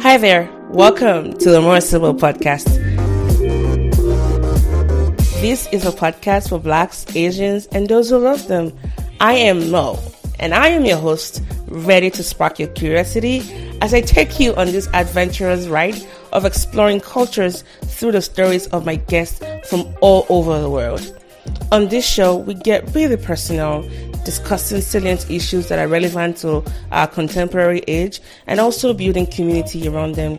Hi there, welcome to the More Civil Podcast. This is a podcast for Blacks, Asians, and those who love them. I am Mo, and I am your host, ready to spark your curiosity as I take you on this adventurous ride of exploring cultures through the stories of my guests from all over the world. On this show, we get really personal, discussing salient issues that are relevant to our contemporary age and also building community around them.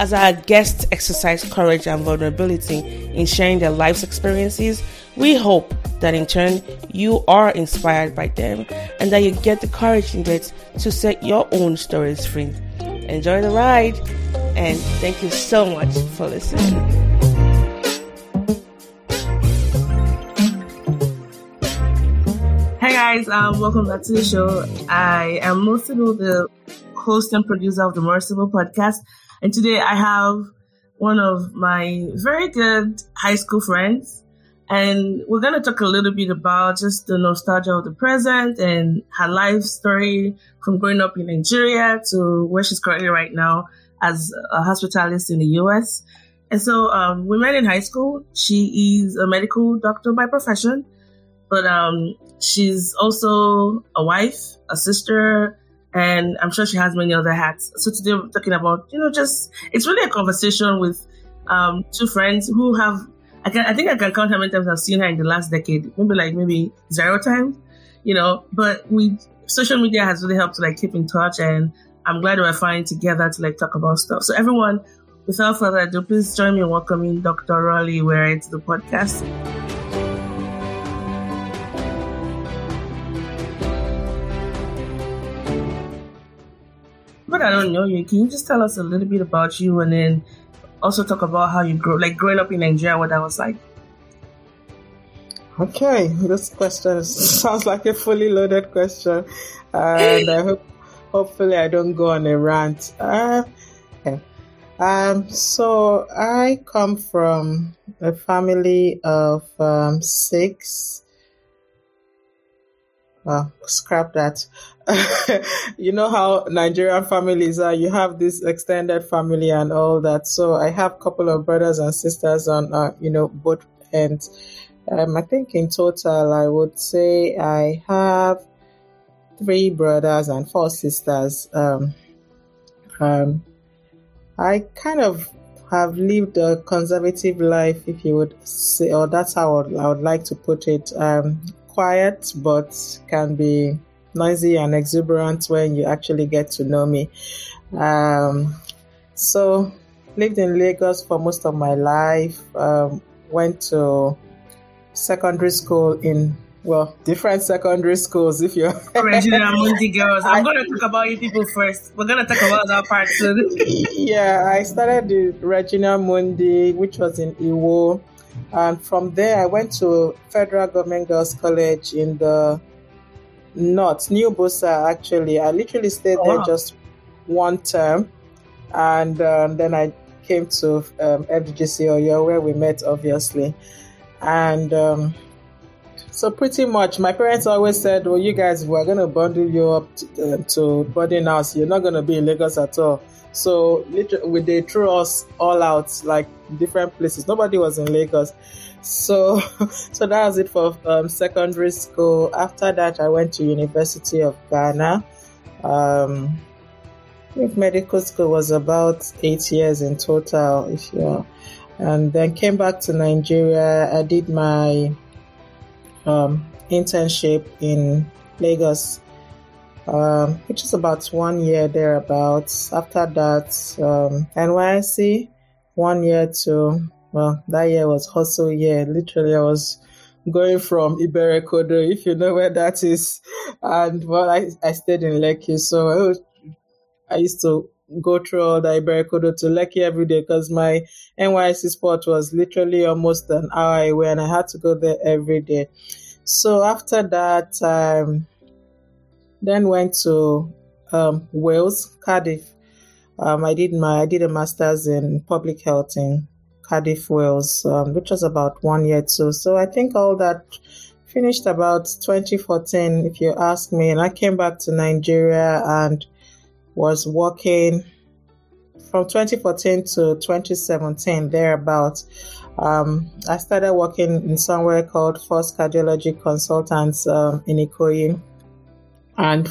As our guests exercise courage and vulnerability in sharing their life's experiences, we hope that in turn you are inspired by them and that you get the courage needed to set your own stories free. Enjoy the ride and thank you so much for listening. Guys, um, welcome back to the show. I am Mosibo, the host and producer of the Merciful podcast, and today I have one of my very good high school friends, and we're gonna talk a little bit about just the nostalgia of the present and her life story from growing up in Nigeria to where she's currently right now as a hospitalist in the U.S. And so um, we met in high school. She is a medical doctor by profession but um, she's also a wife, a sister, and I'm sure she has many other hats. So today we're talking about, you know, just it's really a conversation with um, two friends who have. I can I think I can count how many times I've seen her in the last decade. Maybe like maybe zero times, you know. But we social media has really helped to like keep in touch, and I'm glad we're finding together to like talk about stuff. So everyone, without further ado, please join me in welcoming Dr. Roli Iwere to the podcast. I don't know you. Can you just tell us a little bit about you and then also talk about how you grew, like growing up in Nigeria, what that was like? Okay, this question sounds like a fully loaded question, and I hope, hopefully, I don't go on a rant. Uh, okay. Um, so I come from a family of um, six. Scrap that. you know how Nigerian families are. You have this extended family and all that. So I have a couple of brothers and sisters on, uh, you know, both ends. Um, I think in total, I would say I have three brothers and four sisters. Um, um, I kind of have lived a conservative life, if you would say, or that's how I would, I would like to put it. Um, quiet, but can be noisy and exuberant when you actually get to know me. Um, so, lived in Lagos for most of my life. Um, went to secondary school in well, different secondary schools. If you're Regina Mundi girls, I'm gonna talk about you people first. We're gonna talk about that part soon. yeah, I started the Regina Mundi, which was in Iwo, and from there I went to Federal Government Girls College in the north, New Bussa actually. I literally stayed oh, there wow. just one term, and um, then I came to um, FGC Oyo where we met, obviously, and um, so pretty much my parents always said, "Well, you guys, we're gonna bundle you up to, uh, to boarding house. You're not gonna be in Lagos at all." So literally, they threw us all out like different places. Nobody was in Lagos. So, so that was it for um, secondary school. After that, I went to University of Ghana. Um, medical school was about eight years in total, if you and then came back to Nigeria. I did my um, internship in Lagos, um, which is about one year thereabouts. After that, um, NYSC, one year to well, that year was hustle year. Literally, I was going from Iberekodo, if you know where that is. And well, I, I stayed in Lekki, so I, was, I used to go through all the Iberekodo to Lekki every day because my NYSC spot was literally almost an hour away and I had to go there every day. So after that, um, then went to um, Wales, Cardiff. Um, I did my I did a master's in public health in Cardiff, Wales, um, which was about one year too. So I think all that finished about 2014, if you ask me, and I came back to Nigeria and was working from 2014 to 2017, thereabouts. Um, I started working in somewhere called First Cardiology Consultants um, in Ikoyi. And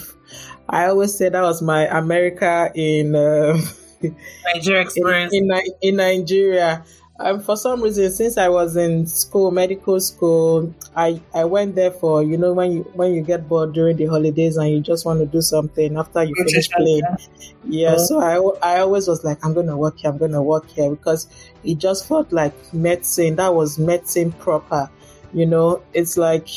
I always say that was my America in uh, Nigeria experience. In, in, in Nigeria. Um, for some reason, since I was in school, medical school, I, I went there for you know when you when you get bored during the holidays and you just want to do something after you finish playing. Yeah, uh-huh. so I, I always was like I'm gonna work here, I'm gonna work here because it just felt like medicine. That was medicine proper. You know, it's like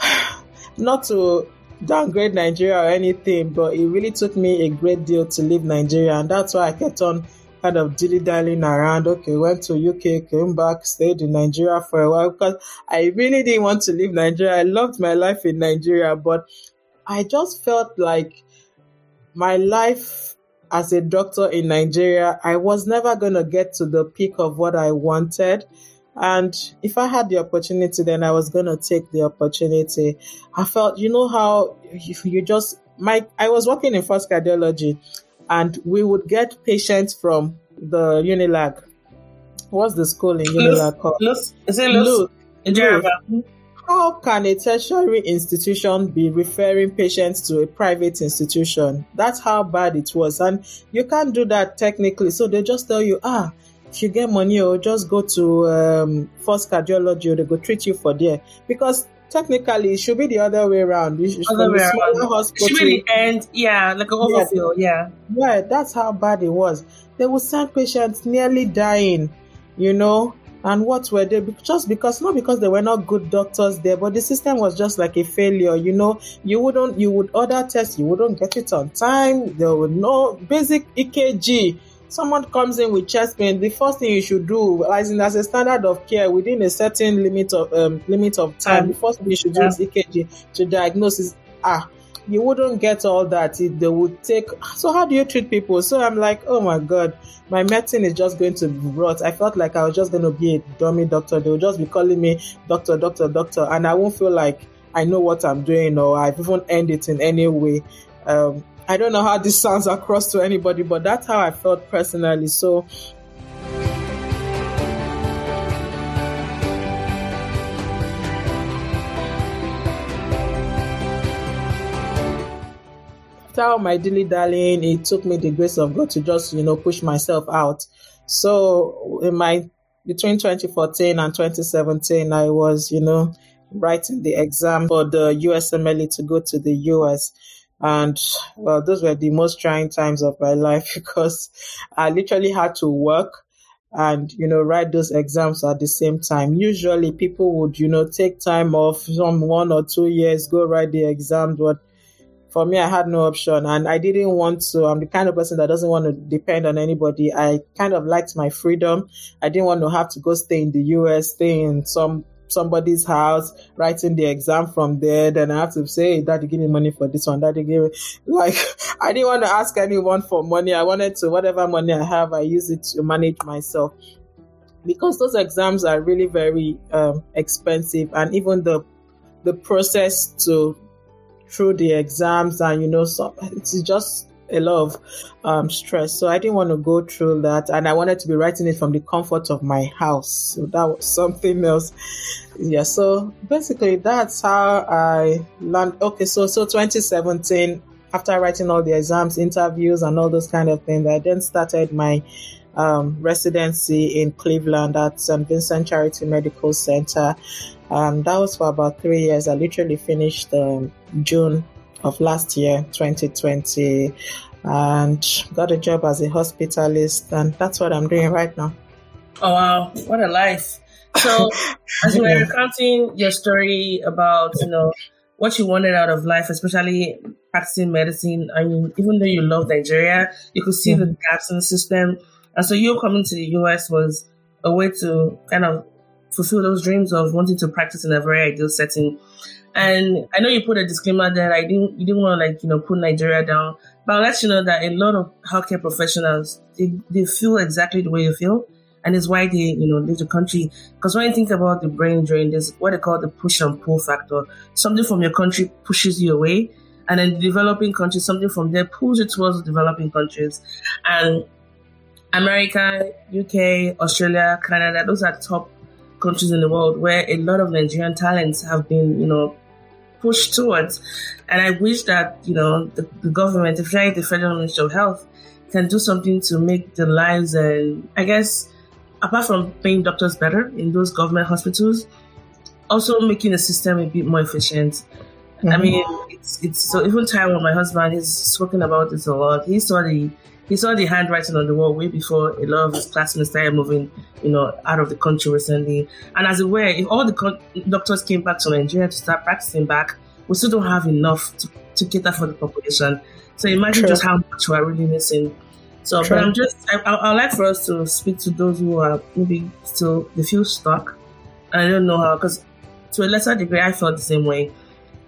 not to downgrade Nigeria or anything, but it really took me a great deal to leave Nigeria, and that's why I kept on kind of dilly dallying around. Okay, went to UK, came back, stayed in Nigeria for a while because I really didn't want to leave Nigeria. I loved my life in Nigeria, but I just felt like my life as a doctor in Nigeria, I was never going to get to the peak of what I wanted. And if I had the opportunity, then I was going to take the opportunity. I felt, you know, how you just, my, I was working in first cardiology and we would get patients from the Unilag. What's the school in Unilag called? LUTH, is it LUTH? LUTH. How can a tertiary institution be referring patients to a private institution? That's how bad it was. And you can't do that technically. So they just tell you, ah, if you get money or oh, just go to um, first cardiology or they go treat you for there. Because technically it should be the other way around. You should, other way around. Hospital, should be the end, yeah, like a overflow, yeah. Yeah, that's how bad it was. They would send patients nearly dying, you know. And what were they? Just because, not because they were not good doctors there, but the system was just like a failure. You know, you wouldn't, you would order tests, you wouldn't get it on time. There were no basic EKG someone comes in with chest pain, the first thing you should do, as in as a standard of care within a certain limit of um, limit of time, um, the first thing you should do is EKG to diagnose is ah. You wouldn't get all that. It, they would take. So how do you treat people? So I'm like, oh my god, my medicine is just going to rot. I felt like I was just going to be a dummy doctor. They would just be calling me doctor, doctor, doctor, and I won't feel like I know what I'm doing or I've even earned it in any way. Um, I don't know how this sounds across to anybody, but that's how I felt personally. So after my dilly darling, it took me the grace of God to just, you know, push myself out. So in my between 2014 and 2017, I was, you know, writing the exam for the USMLE to go to the US. And well, those were the most trying times of my life because I literally had to work and, you know, write those exams at the same time. Usually people would, you know, take time off some one or two years, go write the exam. But for me, I had no option and I didn't want to. I'm the kind of person that doesn't want to depend on anybody. I kind of liked my freedom. I didn't want to have to go stay in the US, stay in some somebody's house, writing the exam from there. Then I have to say, Daddy, give me money for this one. Daddy, give me like I didn't want to ask anyone for money. I wanted to whatever money I have, I use it to manage myself because those exams are really very um, expensive, and even the the process to through the exams and you know so it's just a lot of um, stress. So I didn't want to go through that. And I wanted to be writing it from the comfort of my house. So that was something else. Yeah. So basically, that's how I learned. Okay. So, so 2017, after writing all the exams, interviews, and all those kind of things, I then started my um, residency in Cleveland at St. Vincent Charity Medical Center. Um, that was for about three years. I literally finished um, June of last year, 2020, and got a job as a hospitalist, and that's what I'm doing right now. Oh wow, what a life! So, as you were recounting your story about you know what you wanted out of life, especially practicing medicine, I mean, even though you love Nigeria, you could see the mm-hmm. gaps in the system, and so you coming to the US was a way to kind of fulfill those dreams of wanting to practice in a very ideal setting. And I know you put a disclaimer that I didn't, you didn't want to like, you know, put Nigeria down, but I'll let you know that a lot of healthcare professionals, they, they feel exactly the way you feel. and it's why they, you know, leave the country. Because when you think about the brain drain, there's what they call the push and pull factor. Something from your country pushes you away, and then the developing countries, something from there pulls you towards the developing countries. And America, UK, Australia, Canada, those are top countries in the world where a lot of Nigerian talents have been, you know, pushed towards. And I wish that, you know, the, the government, especially the Federal Ministry of Health, can do something to make the lives and I guess apart from paying doctors better in those government hospitals, also making the system a bit more efficient. Mm-hmm. I mean, it's it's so even time when my husband, is spoken about this a lot. He saw the he saw the handwriting on the wall way before a lot of his classmates started moving, you know, out of the country recently. And as it were, if all the doctors came back to Nigeria to start practicing back, we still don't have enough to, to cater for the population. So imagine True. just how much we are really missing. So, True. but I'm just, I, I, would like for us to speak to those who are maybe still, they feel stuck. And I don't know how, because to a lesser degree, I felt the same way.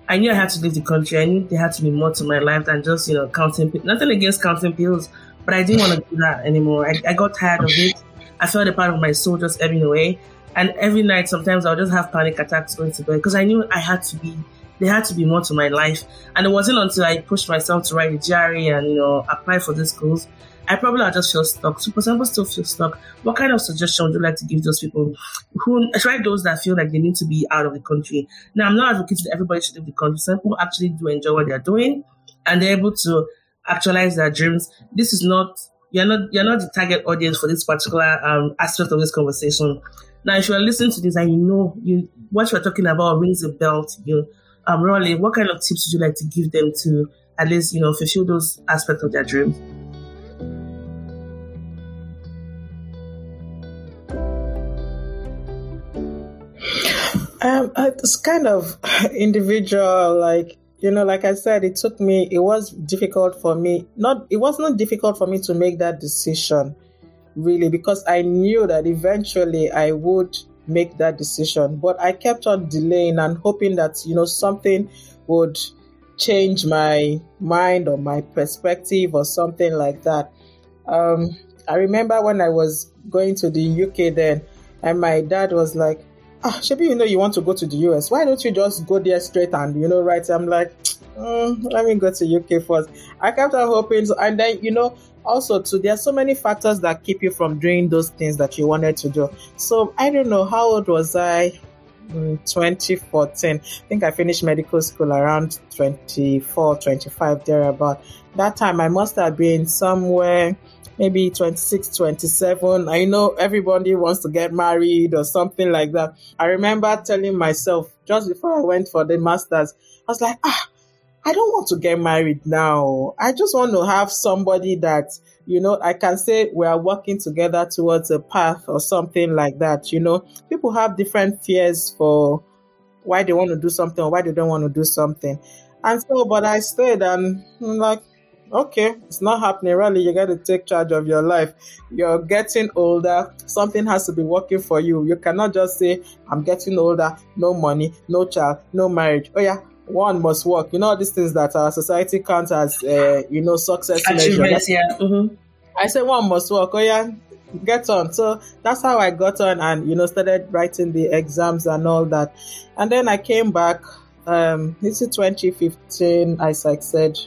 I knew I had to leave the country. I knew there had to be more to my life than just, you know, counting, nothing against counting pills, but I didn't want to do that anymore. I, I got tired of it. I felt a part of my soul just ebbing away. And every night, sometimes I'll just have panic attacks going to bed because I knew I had to be, there had to be more to my life. And it wasn't until I pushed myself to write a diary and, you know, apply for these schools. I probably will just feel stuck. So for example, still feel stuck. What kind of suggestion would you like to give those people who, try those that feel like they need to be out of the country? Now, I'm not advocating that everybody should leave the country. Some people actually do enjoy what they're doing and they're able to actualize their dreams. This is not you're not you're not the target audience for this particular um, aspect of this conversation. Now, if you are listening to this and you know you what we're talking about rings a bell to you, um, Roli, what kind of tips would you like to give them to at least you know fulfill those aspects of their dreams? Um, it's kind of individual, like you know, like I said, it took me, it was difficult for me. Not, it was not difficult for me to make that decision, really, because I knew that eventually I would make that decision. But I kept on delaying and hoping that, you know, something would change my mind or my perspective or something like that. Um, I remember when I was going to the UK then, and my dad was like, ah, you know, you want to go to the US. Why don't you just go there straight and, you know, right? I'm like, mm, let me go to UK first. I kept on hoping. So, and then, you know, also too, there are so many factors that keep you from doing those things that you wanted to do. So I don't know, how old was I? 2014. I think I finished medical school around 24, 25, there about That time I must have been somewhere maybe 26, 27. I know everybody wants to get married or something like that. I remember telling myself just before I went for the masters, I was like, ah, I don't want to get married now. I just want to have somebody that, you know, I can say we are working together towards a path or something like that. You know, people have different fears for why they want to do something or why they don't want to do something. And so, but I stayed and I'm like, okay, it's not happening. Really, you got to take charge of your life. You're getting older. Something has to be working for you. You cannot just say, I'm getting older, no money, no child, no marriage. Oh, yeah. One must work. You know, these things that our society counts as, uh, you know, success measures. Yeah. Mm-hmm. I said one must work. Oh, yeah get on. So that's how I got on and, you know, started writing the exams and all that. And then I came back, um, this is 2015, I said,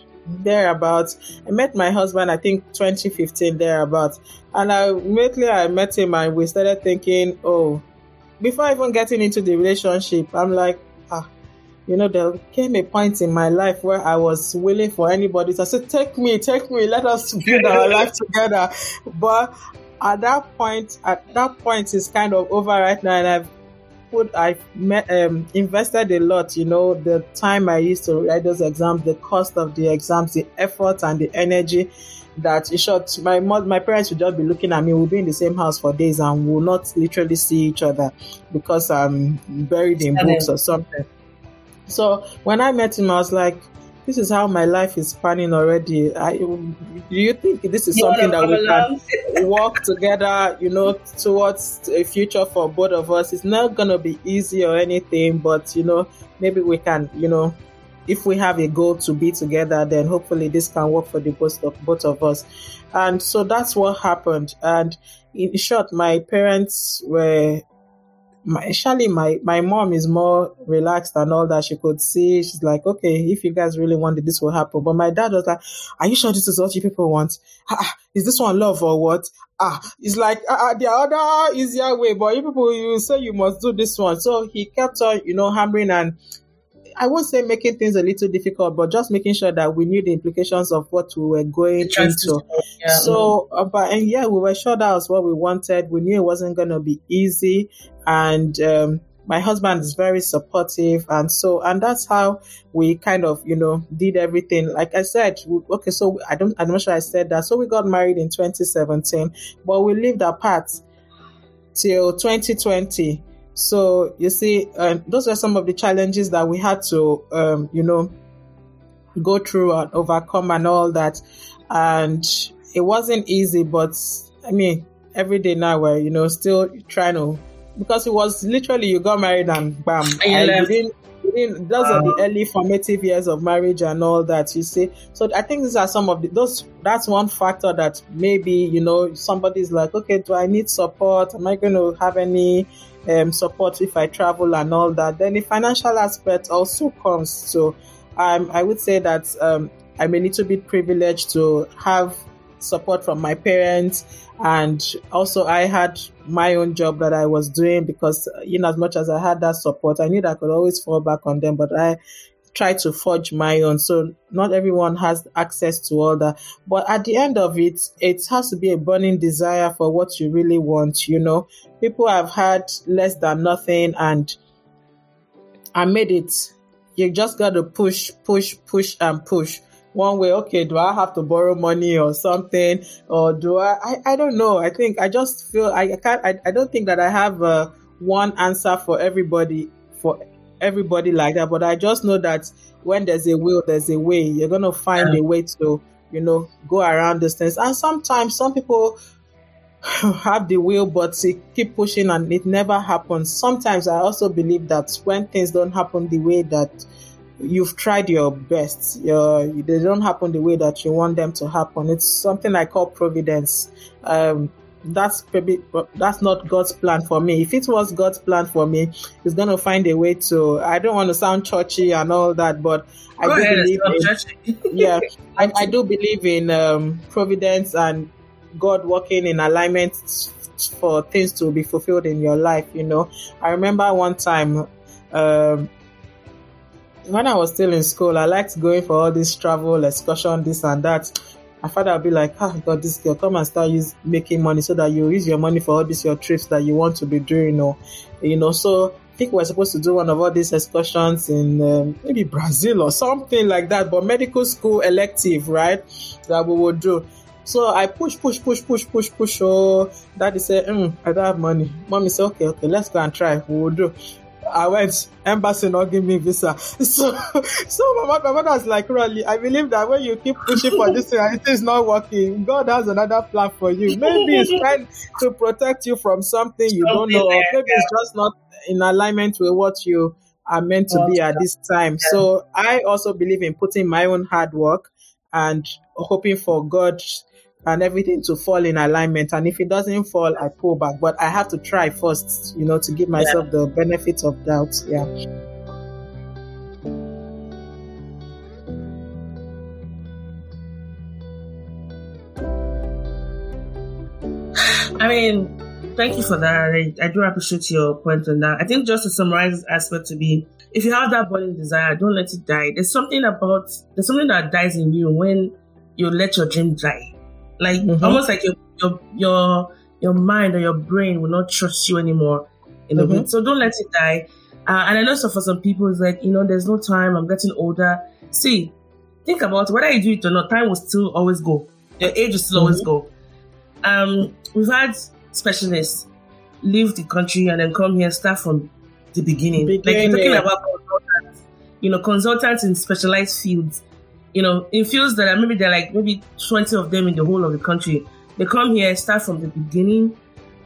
thereabouts. I met my husband, I think 2015 thereabouts. And I immediately I met him and we started thinking, oh, before even getting into the relationship, I'm like, ah, you know, there came a point in my life where I was willing for anybody to say, take me, take me, let us build our life together. But at that point, at that point is kind of over right now and I've I've um, invested a lot. You know, the time I used to write those exams, the cost of the exams, the effort and the energy. That in short, my my parents would just be looking at me. We'll be in the same house for days and we'll not literally see each other because I'm buried in books or something. So when I met him, I was like, this is how my life is planning already. I, do you think this is something that we can work together, you know, towards a future for both of us? It's not going to be easy or anything, but, you know, maybe we can, you know, if we have a goal to be together, then hopefully this can work for the both of, both of us. And so that's what happened. And in short, my parents were my, actually my my mom is more relaxed and all that. She could see she's like okay if you guys really want it this will happen. But my dad was like are you sure this is what you people want? Ah, is this one love or what? Ah it's like uh, the other easier way but you people you say you must do this one. So he kept on you know hammering and I won't say making things a little difficult, but just making sure that we knew the implications of what we were going into. Yeah. So, uh, but and yeah, we were sure that was what we wanted. We knew it wasn't going to be easy, and um, my husband is very supportive, and so and that's how we kind of you know did everything. Like I said, we, okay, so I don't I'm not sure I said that. So we got married in 2017, but we lived apart till 2020 so you see, uh, those are some of the challenges that we had to, um, you know, go through and overcome and all that. And it wasn't easy, but I mean, every day now we're, you know, still trying to, because it was literally you got married and bam, and you within, within, those are the early formative years of marriage and all that, you see. So I think these are some of the, those, that's one factor that maybe, you know, somebody's like, okay, do I need support? Am I going to have any, um, support if I travel and all that. Then the financial aspect also comes. So um, I would say that um, I'm a little bit privileged to have support from my parents and also I had my own job that I was doing because you know as much as I had that support I knew that I could always fall back on them but I try to forge my own. So not everyone has access to all that. But at the end of it, it has to be a burning desire for what you really want. You know, people have had less than nothing and I made it. You just got to push, push, push and push. One way, okay, do I have to borrow money or something? Or do I, I, I don't know. I think I just feel I, I can't, I, I don't think that I have uh, one answer for everybody for everybody like that, but I just know that when there's a will, there's a way. You're gonna find yeah. a way to, you know, go around these things. And sometimes some people have the will, but they keep pushing and it never happens. Sometimes I also believe that when things don't happen the way that you've tried your best, your, they don't happen the way that you want them to happen. It's something I call providence. Um, that's maybe that's not God's plan for me. If it was God's plan for me, He's gonna find a way to. I don't want to sound churchy and all that, but I Go do ahead, believe in, yeah, I, I, do believe in um, providence and God working in alignment for things to be fulfilled in your life. You know, I remember one time. Um, when I was still in school, I liked going for all this travel excursion, this and that my father will be like, ah, God, this girl, come and start use making money so that you use your money for all these your trips that you want to be doing, or you know. So I think we're supposed to do one of all these excursions in um, maybe Brazil or something like that, but medical school elective, right? That we would do. So I push, push, push, push, push, push. Oh, daddy said, mm, I don't have money. Mommy said, okay, okay, let's go and try. We will do. I went embassy not give me visa. So so my, my mother's like really I believe that when you keep pushing for this thing and it is not working, God has another plan for you. Maybe it's trying to protect you from something you don't know, or maybe it's just not in alignment with what you are meant to be at this time. So I also believe in putting my own hard work and hoping for God and everything to fall in alignment. And if it doesn't fall, I pull back. But I have to try first, you know, to give myself yeah. the benefit of doubt. Yeah. I mean, thank you for that. I, I do appreciate your point on that. I think just to summarize this aspect to be, if you have that burning desire, don't let it die. There's something about, there's something that dies in you when you let your dream die like mm-hmm. almost like your your your your mind or your brain will not trust you anymore in the mm-hmm. So don't let it die. Uh, and I know so for some people it's like you know there's no time. I'm getting older. See, think about it, whether you do it or not. Time will still always go. Your age will still mm-hmm. always go. Um, we've had specialists leave the country and then come here start from the beginning. beginning. Like you're talking about consultants, you know, consultants in specialized fields you know, in fields that maybe they're like maybe 20 of them in the whole of the country. They come here, start from the beginning,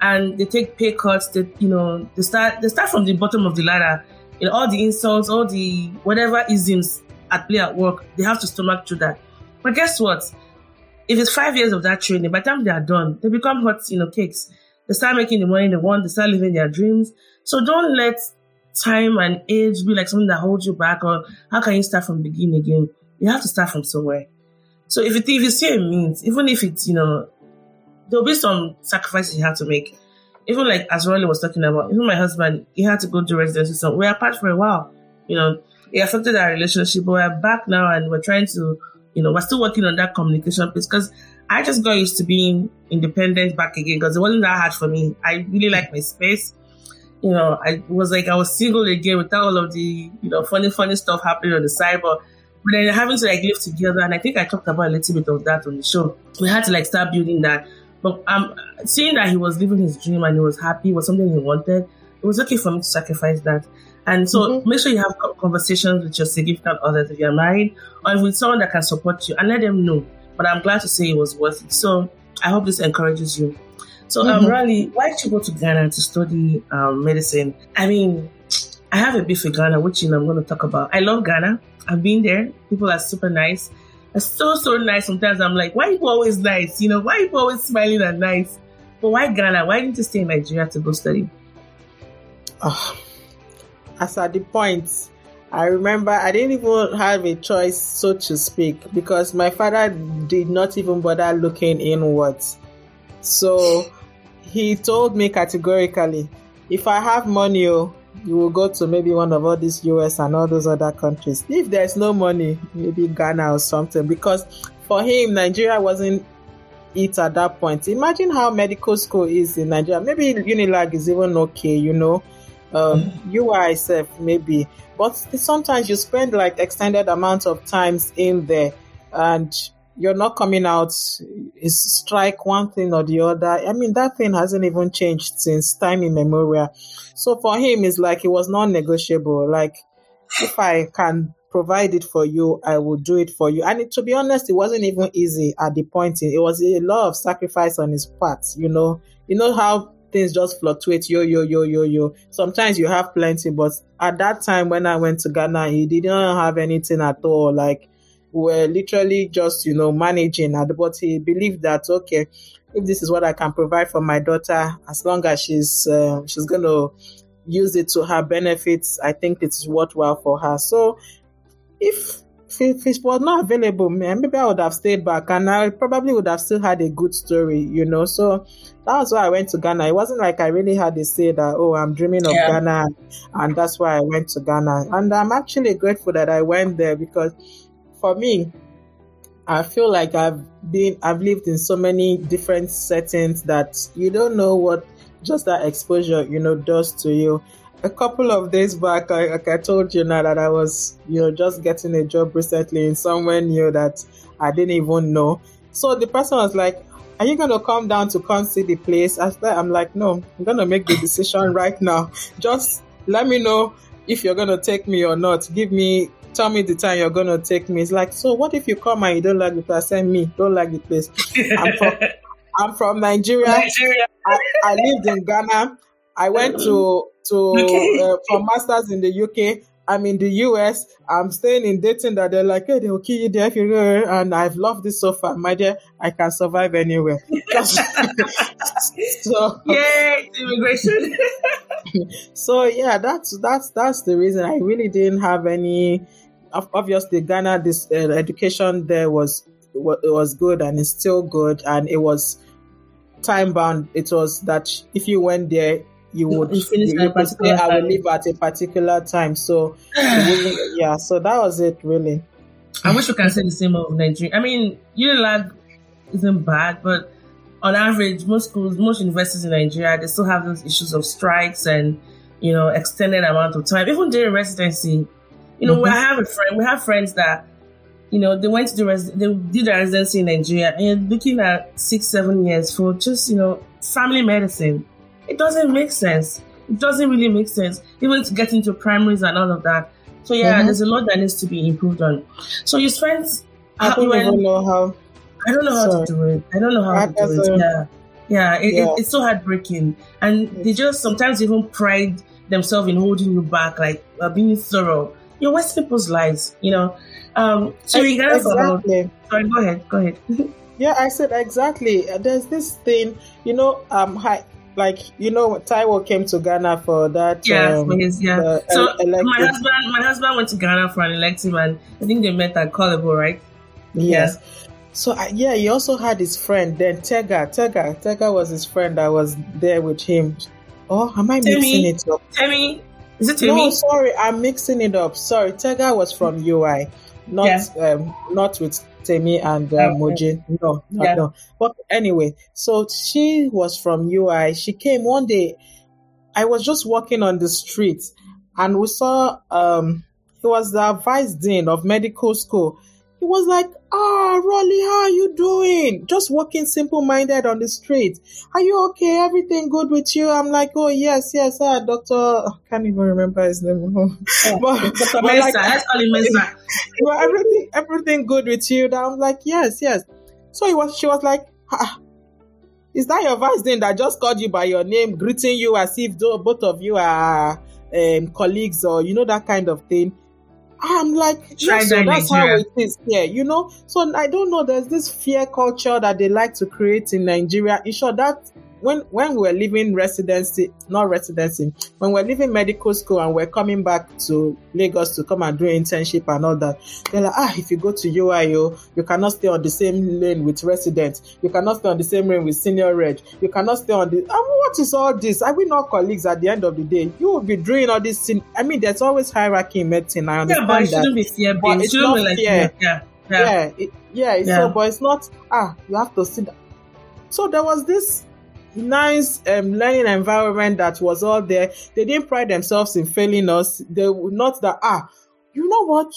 and they take pay cuts. That you know, they start they start from the bottom of the ladder. You know, all the insults, all the whatever isms at play at work, they have to stomach through that. But guess what? if it's five years of that training, by the time they are done, they become hot, you know, cakes. They start making the money they want, they start living their dreams. So don't let time and age be like something that holds you back or how can you start from beginning again? You have to start from somewhere. So if you, if you see a means, even if it's, you know, there'll be some sacrifices you have to make. Even like as Roli was talking about, even my husband, he had to go to residency. So we're apart for a while, you know, it affected our relationship, but we're back now and we're trying to, you know, we're still working on that communication piece because I just got used to being independent back again because it wasn't that hard for me. I really like my space. You know, I was like, I was single again without all of the, you know, funny, funny stuff happening on the side, but but then having to like live together, and I think I talked about a little bit of that on the show. We had to like start building that. But um, seeing that he was living his dream and he was happy was something he wanted. It was okay for me to sacrifice that. And so mm-hmm. make sure you have conversations with your significant others if you're married or with someone that can support you and let them know. But I'm glad to say it was worth it. So I hope this encourages you. So, um, mm-hmm. um, Roli, why did you go to Ghana to study um, medicine? I mean, I have a beef with Ghana, which you know I'm going to talk about. I love Ghana. I've been there. People are super nice. They're so so nice. Sometimes I'm like, why are people always nice? You know, why are people always smiling and nice? But why Ghana? Why didn't you stay in Nigeria to go study? Oh, as at the point, I remember I didn't even have a choice, so to speak, because my father did not even bother looking inwards. So he told me categorically, if I have money, oh, you will go to maybe one of all these US and all those other countries. If there's no money, maybe Ghana or something, because for him, Nigeria wasn't it at that point. Imagine how medical school is in Nigeria. Maybe Unilag is even okay, you know. Um, mm. UI self maybe, but sometimes you spend like extended amounts of times in there, and you're not coming out is strike one thing or the other. I mean, that thing hasn't even changed since time immemorial. So for him, it's like it was non-negotiable. Like, if I can provide it for you, I will do it for you. And it, to be honest, it wasn't even easy at the point. It was a lot of sacrifice on his part. You know, you know how things just fluctuate. Yo, yo, yo, yo, yo. Sometimes you have plenty, but at that time when I went to Ghana, he didn't have anything at all. Like we're literally just, you know, managing. But he believed that, okay, if this is what I can provide for my daughter, as long as she's, uh, she's going to use it to her benefits, I think it's worthwhile for her. So if if it was not available, maybe I would have stayed back and I probably would have still had a good story, you know. So that was why I went to Ghana. It wasn't like I really had to say that, oh, I'm dreaming of yeah. Ghana and that's why I went to Ghana. And I'm actually grateful that I went there because for me, I feel like I've been, I've lived in so many different settings that you don't know what just that exposure, you know, does to you. A couple of days back, I, like I told you now that I was, you know, just getting a job recently in somewhere new that I didn't even know. So the person was like, are you to come down to come see the place? After I'm like, no, I'm to make the decision right now. Just let me know if you're to take me or not. Give me tell me the time you're gonna take me. It's like, so what if you come and you don't like the place? Send me, don't like the place. I'm from, I'm from Nigeria. Nigeria. I, I, lived in Ghana. I went to to uh, for masters in the UK. I'm in the US. I'm staying in Dayton that they're like, hey, they'll kill you there if you and I've loved this so far. My dear, I can survive anywhere. so Yay, immigration. so yeah, that's that's that's the reason I really didn't have any obviously Ghana this uh, education there was it was good and it's still good and it was time bound. It was that if you went there, you would you, you could say I will leave at a particular time. So yeah, so that was it really. I wish we can say the same of Nigeria. I mean, you Unilag isn't bad, but on average, most schools, most universities in Nigeria, they still have those issues of strikes and you know extended amount of time. Even during residency, you know, mm-hmm. I have a friend. We have friends that, you know, they went to the res- they did their residency in Nigeria, and you're looking at six, seven years for just you know family medicine. It doesn't make sense. It doesn't really make sense, even to get into primaries and all of that. So yeah, mm-hmm. there's a lot that needs to be improved on. So you spent. I don't even know how. I don't know how Sorry. to do it. I don't know how to do it. Yeah, yeah, it, yeah. It, it's so heartbreaking, and they just sometimes even pride themselves in holding you back, like uh, being thorough you waste people's lives, you know. Um, so you got exactly. Sorry, go ahead. Go ahead. Yeah, I said exactly. There's this thing, you know, um, hi, like you know, Taiwo came to Ghana for that. Yeah, um, for his yeah. the So my husband, my husband went to Ghana for an elective, and I think they met at Korle Bu, right? Yes. So I yeah, he also had his friend. Then Tega, Tega, Tega was his friend that was there with him. Oh, am I Timmy. mixing it up? Temi, is it No, sorry, I'm mixing it up. Sorry, Tega was from UI, not um, not with Temi and uh, Okay. Moji. No, no, Yeah. no. But anyway, so she was from UI. She came one day. I was just walking on the street, and we saw um, he was the vice dean of medical school. He was like, "Ah, Roli, how are you doing? Just walking simple-minded on the street. Are you okay? Everything good with you?" I'm like, "Oh yes, yes, ah, Doctor. I can't even remember his name. but, Dr. but like, let's call him Mensa. everything, everything good with you? Then I'm like, yes, yes. So he was, she was like, ah, is that your vice dean that just called you by your name, greeting you as if though both of you are um, colleagues or you know that kind of thing? I'm like, yes, so that's how it is here, you know. So I don't know. There's this fear culture that they like to create in Nigeria. In short, that when when we were leaving residency, not residency, when we're leaving medical school and we're coming back to Lagos to come and do internship and all that, they're like, ah, if you go to UIO, you cannot stay on the same lane with residents. You cannot stay on the same lane with senior reg. You cannot stay on the. I mean, what is all this? Are we not colleagues at the end of the day? You will be doing all this. Sin- I mean, there's always hierarchy in medicine. I Yeah, understand but it that. shouldn't be fear But. It it's shouldn't not be like fear. yeah, yeah. yeah, it, yeah, Yeah. so, but it's not. Ah, you have to sit. So there was this nice um, learning environment that was all there. They didn't pride themselves in failing us. They would not that ah, you know what?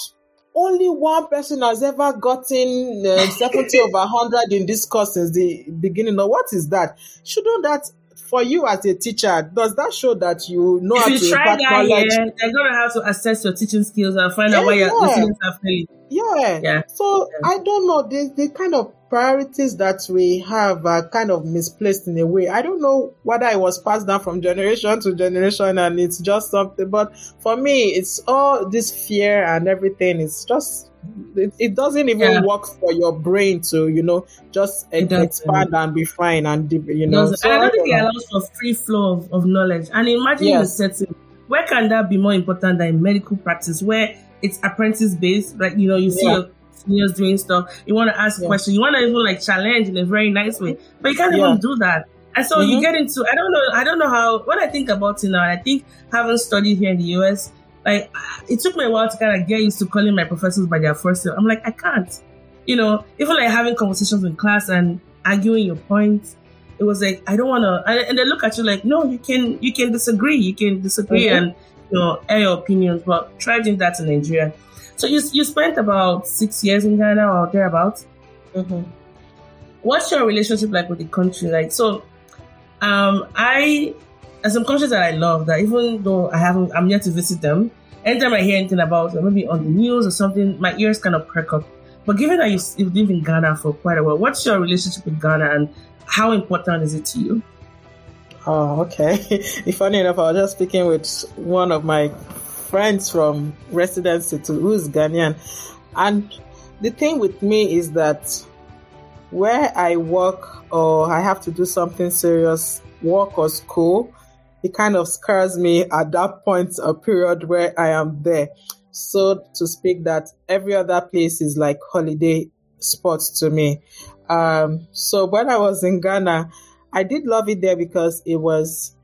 Only one person has ever gotten uh, 70 over 100 in this course since the beginning. Now, what is that? Shouldn't that, for you as a teacher, does that show that you know how If to try that, knowledge? yeah, they're gonna have to assess your teaching skills and find out why your yeah. the students are failing. Yeah. Yeah. So Yeah. I don't know. The the kind of priorities that we have are kind of misplaced in a way. I don't know whether it was passed down from generation to generation and it's just something. But for me, it's all this fear and everything. It's just it, it doesn't even Yeah. work for your brain to you know just expand and be fine and you know. So and I don't think it allows for free flow of, of knowledge. And imagine the Yes. setting. Where can that be more important than in medical practice, where it's apprentice based? Like you know, you see Yeah. your seniors doing stuff. You want to ask Yeah. questions. You want to even like challenge in a very nice way, but you can't Yeah. even do that. And so you Mhm. get into I don't know I don't know how when I think about it now, I think having studied here in the US, like it took me a while to kind of get used to calling my professors by their first name. I'm like I can't, you know, even like having conversations in class and arguing your points. It was like I don't want to, and, they look at you like, no, you can you can disagree, you can disagree, Mhm. and you know air your opinions, but try doing that in Nigeria. So you you spent about six years in Ghana or thereabouts Mhm. what's your relationship like with the country? Like, so, um, I, there's some countries that I love that even though I haven't, I'm yet to visit them. Anytime I hear anything about it, maybe on the news or something, my ears kind of perk up. But given that you've, you've lived in Ghana for quite a while, what's your relationship with Ghana and how important is it to you? Oh, okay. Funny enough, I was just speaking with one of my friends from residency to who's Ghanaian. And the thing with me is that where I work or I have to do something serious, work or school, it kind of scares me at that point, a period where I am there. So to speak that every other place is like holiday spots to me. Um, so when I was in Ghana, I did love it there because it was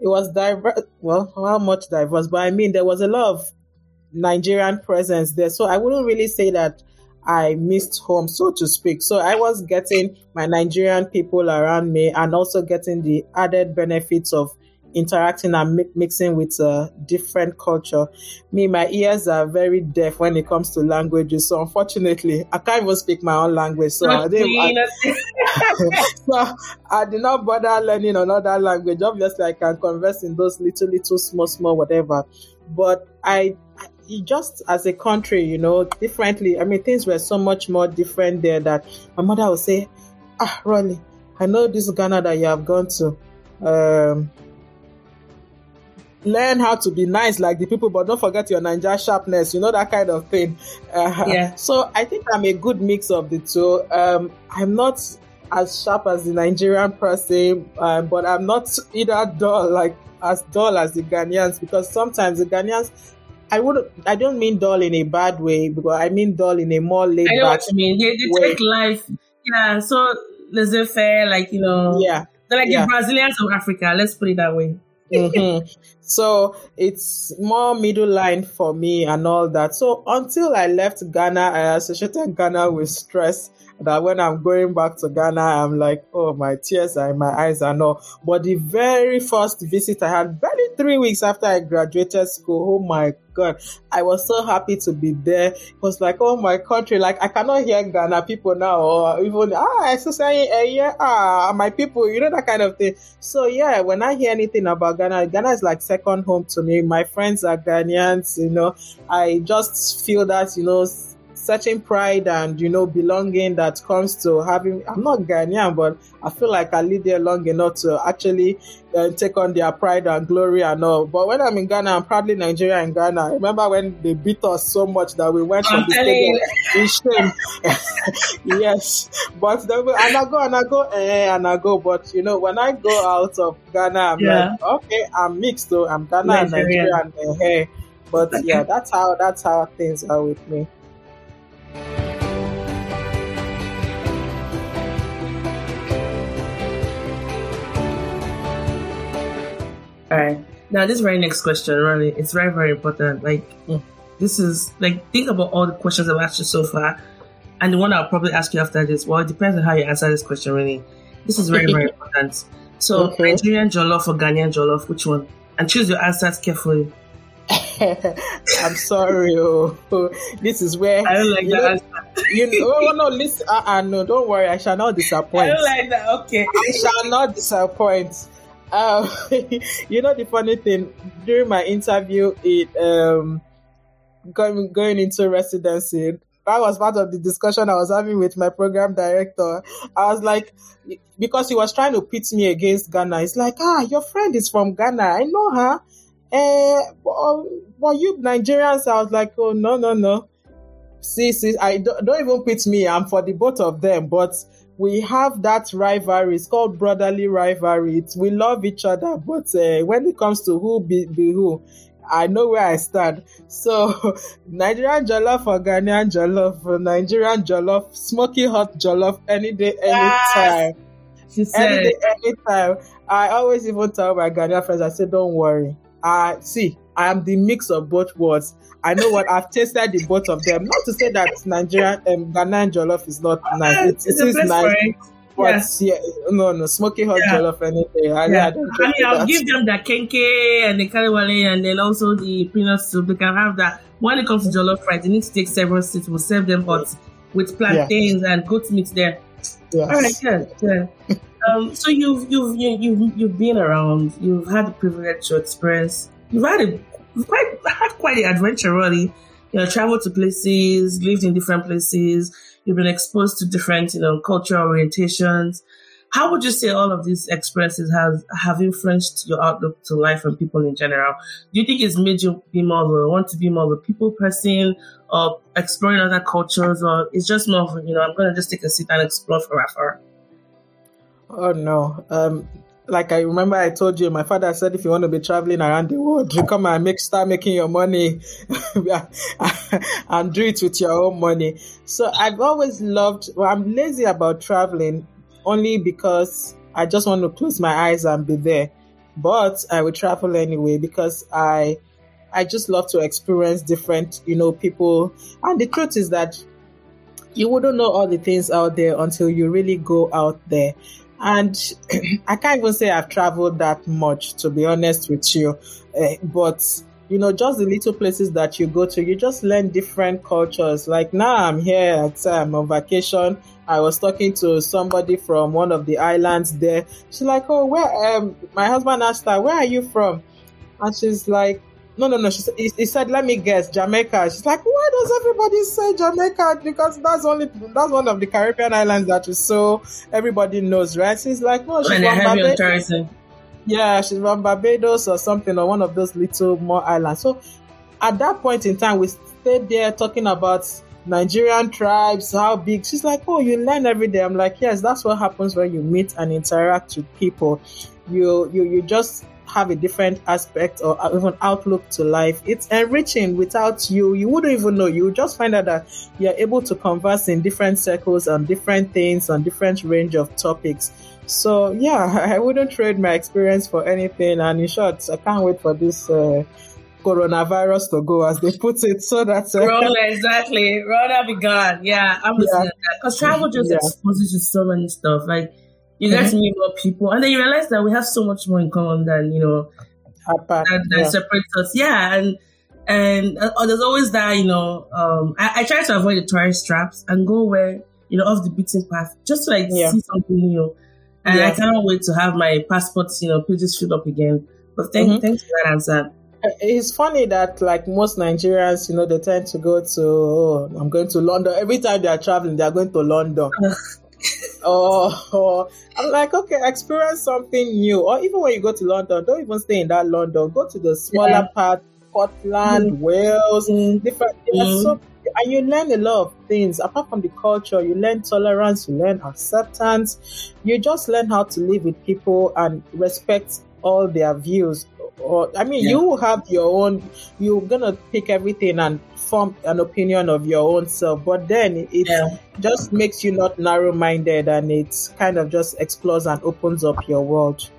it was diverse. Well, how much diverse? But I mean, there was a lot of Nigerian presence there, so I wouldn't really say that I missed home, so to speak. So I was getting my Nigerian people around me, and also getting the added benefits of interacting and mi- mixing with a different culture. Me, my ears are very deaf when it comes to languages, so unfortunately, I can't even speak my own language. So I didn't. I, so I did not bother learning another language. Obviously, I can converse in those little, little, small, small, whatever. But I, I just as a country, you know, differently. I mean, things were so much more different there that my mother would say, "Ah, Roli, I know this Ghana that you have gone to. Um, learn how to be nice like the people, but don't forget your Naija sharpness, you know, that kind of thing. Uh, yeah. So I think I'm a good mix of the two. Um, I'm not as sharp as the Nigerian person, uh, but I'm not either dull, like as dull as the Ghanaians, because sometimes the Ghanaians, I would, I don't mean dull in a bad way, because I mean dull in a more laid back. I know what you mean. They, they take life, yeah, so laissez faire, like, you know. Yeah. They're like Yeah. the Brazilians of Africa, let's put it that way. Mhm. So it's more middle line for me and all that. So until I left Ghana, I associated Ghana with stress. That when I'm going back to Ghana, I'm like, oh, my tears are in my eyes and all. But the very first visit I had, barely three weeks after I graduated school, oh my God, I was so happy to be there. It was like, oh, my country, like I cannot hear Ghana people now, or even, ah, I so saying, eh, yeah, ah, my people, you know, that kind of thing. So yeah, when I hear anything about Ghana, Ghana is like second home to me. My friends are Ghanaians, you know. I just feel that, you know, certain pride and, you know, belonging that comes to having, I'm not Ghanaian, but I feel like I live there long enough to actually uh, take on their pride and glory and all. But when I'm in Ghana, I'm proudly Nigerian in Ghana. I remember when they beat us so much that we went from the stadium in shame. yes, but then and I go and I go eh, and I go. But you know, when I go out of Ghana, I'm Yeah. like, okay, I'm mixed though. I'm Ghana and Nigerian. Nigerian. eh, eh. But yeah, that's how that's how things are with me. All right. Now, this very next question, really, it's very, very important. Like, Mm. this is like think about all the questions I've asked you so far, and the one I'll probably ask you after this. Well, it depends on how you answer this question. Really, this is very, very important. So, Okay. Nigerian jollof or Ghanaian jollof, which one? And choose your answers carefully. I'm sorry. Oh, this is where I don't like that. know, answer. you know, oh, no, listen, uh, uh, no, don't worry. I shall not disappoint. I don't like that. Okay. I shall not disappoint. Um, you know the funny thing during my interview, it um going going into residency. That was part of the discussion I was having with my program director. I was like, because he was trying to pit me against Ghana. It's like, ah, your friend is from Ghana. I know her. Eh, but, but you Nigerians, I was like, oh no, no, no. See, see, I don't, don't even pit me. I'm for the both of them, but we have that rivalry. It's called brotherly rivalry. It's, we love each other, but uh, when it comes to who be, be who, I know where I stand. So, Nigerian jollof or Ghanaian jollof, Nigerian jollof, smoky hot jollof, any day, Yes. anytime. She Any day, anytime. I always even tell my Ghanaian friends, I say, don't worry. I see, I am the mix of both worlds. I know what I've tasted the both of them. Not to say that Nigerian um, Ghanaian jollof is not nice. It, it's it a is place nice, but yeah. no, no, smoky hot Yeah. jollof any day. I, Yeah. I don't I mean, I'll with give them the kenkey and the kelewele and then also the peanut soup. They can have that. When it comes to jollof rice, they need to take several seats. We'll serve them hot with plantains and goat meat there. that. Yes. All right, yeah, yeah. um, so you've you've you, you've you've been around. You've had the privilege to experience. You've had a quite had quite the adventure, really. You know, traveled to places, lived in different places. You've been exposed to different, you know, cultural orientations. How would you say all of these experiences have have influenced your outlook to life and people in general? Do you think it's made you be more of a want to be more of a people person, or exploring other cultures, or it's just more of you know I'm gonna just take a seat and explore forever? Oh no. Um, like I remember I told you, my father said if you want to be traveling around the world, you come and make start making your money and do it with your own money. So I've always loved well, I'm lazy about traveling only because I just want to close my eyes and be there. But I will travel anyway because I I just love to experience different, you know, people. And the truth is that you wouldn't know all the things out there until you really go out there. And I can't even say I've traveled that much, to be honest with you. Uh, but, you know, just the little places that you go to, you just learn different cultures. Like now I'm here at um, on vacation. I was talking to somebody from one of the islands there. She's like, Oh, where, um, my husband asked her, where are you from? And she's like, no, no, no. She said, he, he said, let me guess, Jamaica. She's like, why does everybody say Jamaica? Because that's only that's one of the Caribbean islands that is so everybody knows, right? She's like, no, she's from they're heavy on Barbados. Yeah, she's from Barbados or something, or one of those little more islands. So at that point in time, we stayed there talking about Nigerian tribes, how big. She's like, oh, you learn every day. I'm like, yes, that's what happens when you meet and interact with people. You you you just have a different aspect or even outlook to life. It's enriching without you. You wouldn't even know. You just find out that you're able to converse in different circles on different things, on different range of topics. So yeah, I wouldn't trade my experience for anything. And in short, I can't wait for this uh, coronavirus to go, as they put it, so that uh, Rona, exactly, Rona be gone. Yeah, I'm yeah. because travel just yeah. exposes you to so many stuff. Like you get mm-hmm. to meet more people, and then you realize that we have so much more in common than you know Apart, that, that yeah. separates us. Yeah, and and uh, there's always that you know. Um, I, I, try to avoid the tourist traps and go where you know off the beaten path, just to like yeah. see something new. And yeah. I cannot wait to have my passports, you know, pages filled up again. But thank, mm-hmm. thanks for that answer it's funny that like most Nigerians, you know, they tend to go to oh, I'm going to London. Every time they are traveling, they are going to London. Oh, oh, I'm like, okay, experience something new. Or even when you go to London, don't even stay in that London. Go to the smaller yeah. part, Scotland, mm Wales, mm different. Mm-hmm. So, and you learn a lot of things. Apart from the culture, you learn tolerance, you learn acceptance. You just learn how to live with people and respect all their views or I mean, yeah. you have your own. You're gonna pick everything and form an opinion of your own self, but then it yeah. just makes you not narrow-minded, and it kind of just explores and opens up your world.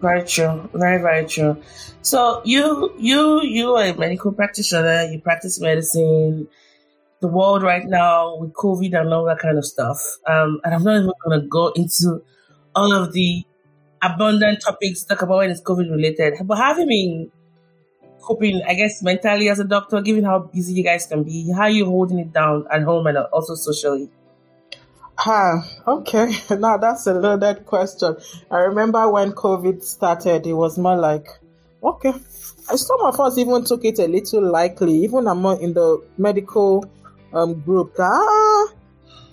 Very true. Very very true. So you you you are a medical practitioner. You practice medicine. The world right now with COVID and all that kind of stuff. Um, and I'm not even gonna go into all of the abundant topics to talk about when it's COVID related. But have you been coping, I guess, mentally as a doctor, given how busy you guys can be? How are you holding it down at home and also socially? Ah, okay. Now that's a loaded question. I remember when COVID started, it was more like, okay, some of us even took it a little lightly, even among in the medical um, group. Ah,